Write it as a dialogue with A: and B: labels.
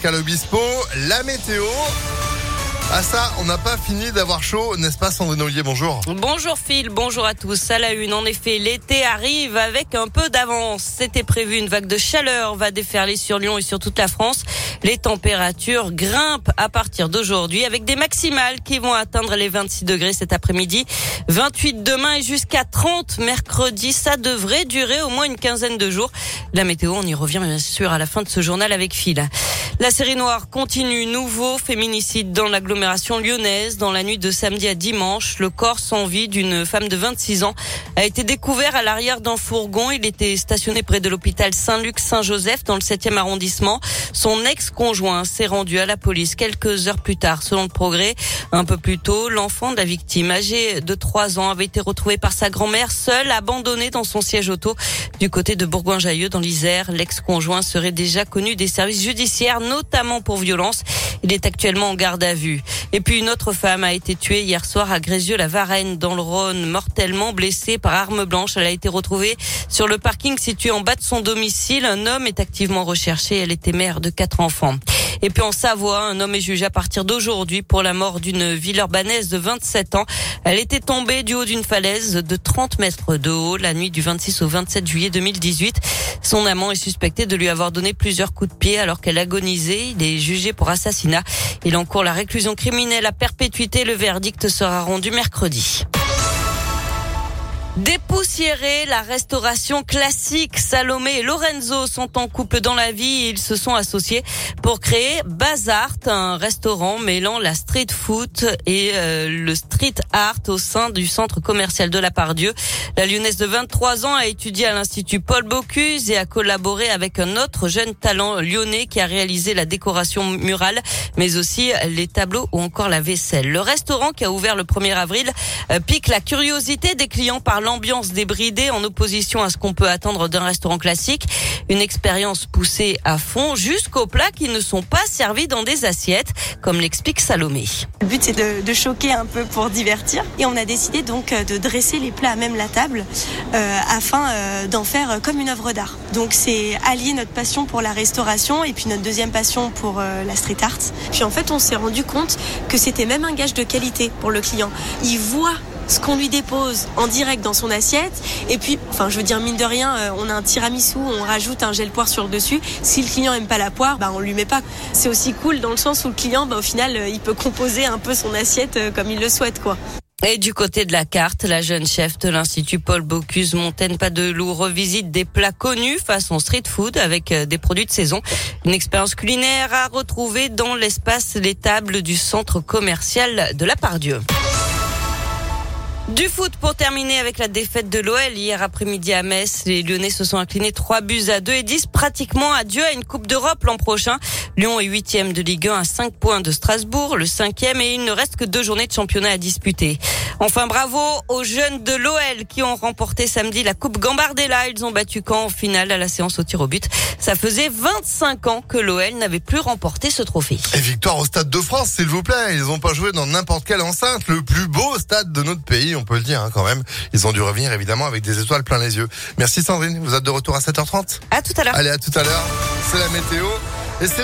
A: Pascal Obispo. La météo. Ah ça, on n'a pas fini d'avoir chaud, n'est-ce pas Sandrine Ollier, bonjour.
B: Bonjour Phil, bonjour à tous. À la une, en effet, l'été arrive avec un peu d'avance. C'était prévu, une vague de chaleur va déferler sur Lyon et sur toute la France. Les températures grimpent à partir d'aujourd'hui avec des maximales qui vont atteindre les 26 degrés cet après-midi, 28 demain et jusqu'à 30 mercredi. Ça devrait durer au moins une quinzaine de jours. La météo, on y revient bien sûr à la fin de ce journal avec Phil. La série noire continue. Nouveau féminicide dans l'agglomération lyonnaise. Dans la nuit de samedi à dimanche, le corps sans vie d'une femme de 26 ans a été découvert à l'arrière d'un fourgon. Il était stationné près de l'hôpital Saint-Luc-Saint-Joseph dans le 7e arrondissement. Son ex-conjoint s'est rendu à la police quelques heures plus tard. Selon le progrès, un peu plus tôt, l'enfant de la victime, âgé de 3 ans, avait été retrouvé par sa grand-mère seule, abandonnée dans son siège auto du côté de Bourgoin-Jallieu dans l'Isère. L'ex-conjoint serait déjà connu des services judiciaires notamment pour violence. Il est actuellement en garde à vue. Et puis une autre femme a été tuée hier soir à Grézieux-la-Varenne dans le Rhône, mortellement blessée par arme blanche. Elle a été retrouvée sur le parking situé en bas de son domicile. Un homme est activement recherché. Elle était mère de quatre enfants. Et puis en Savoie, un homme est jugé à partir d'aujourd'hui pour la mort d'une ville urbanaise de 27 ans. Elle était tombée du haut d'une falaise de 30 mètres de haut la nuit du 26 au 27 juillet 2018. Son amant est suspecté de lui avoir donné plusieurs coups de pied alors qu'elle agonisait. Il est jugé pour assassinat. Il encourt la réclusion criminelle à perpétuité. Le verdict sera rendu mercredi. Dépoussiérer la restauration classique, Salomé et Lorenzo sont en couple dans la vie. Ils se sont associés pour créer Bazart, un restaurant mêlant la street food et euh, le street art au sein du centre commercial de la Pardieu. La lyonnaise de 23 ans a étudié à l'Institut Paul Bocuse et a collaboré avec un autre jeune talent lyonnais qui a réalisé la décoration murale, mais aussi les tableaux ou encore la vaisselle. Le restaurant qui a ouvert le 1er avril euh, pique la curiosité des clients par l'ambiance débridée en opposition à ce qu'on peut attendre d'un restaurant classique. Une expérience poussée à fond jusqu'aux plats qui ne sont pas servis dans des assiettes, comme l'explique Salomé.
C: Le but c'est de, choquer un peu pour divertir et on a décidé donc euh, de dresser les plats à même la table euh, afin euh, d'en faire comme une œuvre d'art. Donc c'est allier notre passion pour la restauration et puis notre deuxième passion pour la street art. Puis en fait on s'est rendu compte que c'était même un gage de qualité pour le client. Il voit ce qu'on lui dépose en direct dans son assiette. Et puis, enfin, je veux dire, mine de rien, euh, on a un tiramisu, on rajoute un gel poire sur le dessus. Si le client aime pas la poire, bah, on lui met pas. C'est aussi cool dans le sens où le client, bah, au final, euh, il peut composer un peu son assiette euh, comme il le souhaite, quoi.
B: Et du côté de la carte, la jeune chef de l'Institut Paul Bocuse, Montaigne Padelou, revisite des plats connus façon street food avec des produits de saison. Une expérience culinaire à retrouver dans l'espace Les Tables du centre commercial de la Pardieu. Du foot pour terminer avec la défaite de l'OL hier après-midi à Metz. Les Lyonnais se sont inclinés 3 buts à 2 et 10 pratiquement adieu à une Coupe d'Europe l'an prochain. Lyon est huitième de Ligue 1 à 5 points de Strasbourg, le cinquième et il ne reste que deux journées de championnat à disputer. Enfin bravo aux jeunes de l'OL qui ont remporté samedi la Coupe Gambardella. Ils ont battu Caen en finale à la séance au tir au but. Ça faisait 25 ans que l'OL n'avait plus remporté ce trophée.
A: Et victoire au Stade de France, s'il vous plaît. Ils n'ont pas joué dans n'importe quelle enceinte, le plus beau stade de notre pays, on peut le dire hein, quand même. Ils ont dû revenir évidemment avec des étoiles plein les yeux. Merci Sandrine, vous êtes de retour à 7h30
B: À tout à l'heure.
A: Allez, à tout à l'heure. C'est la météo. Et c'est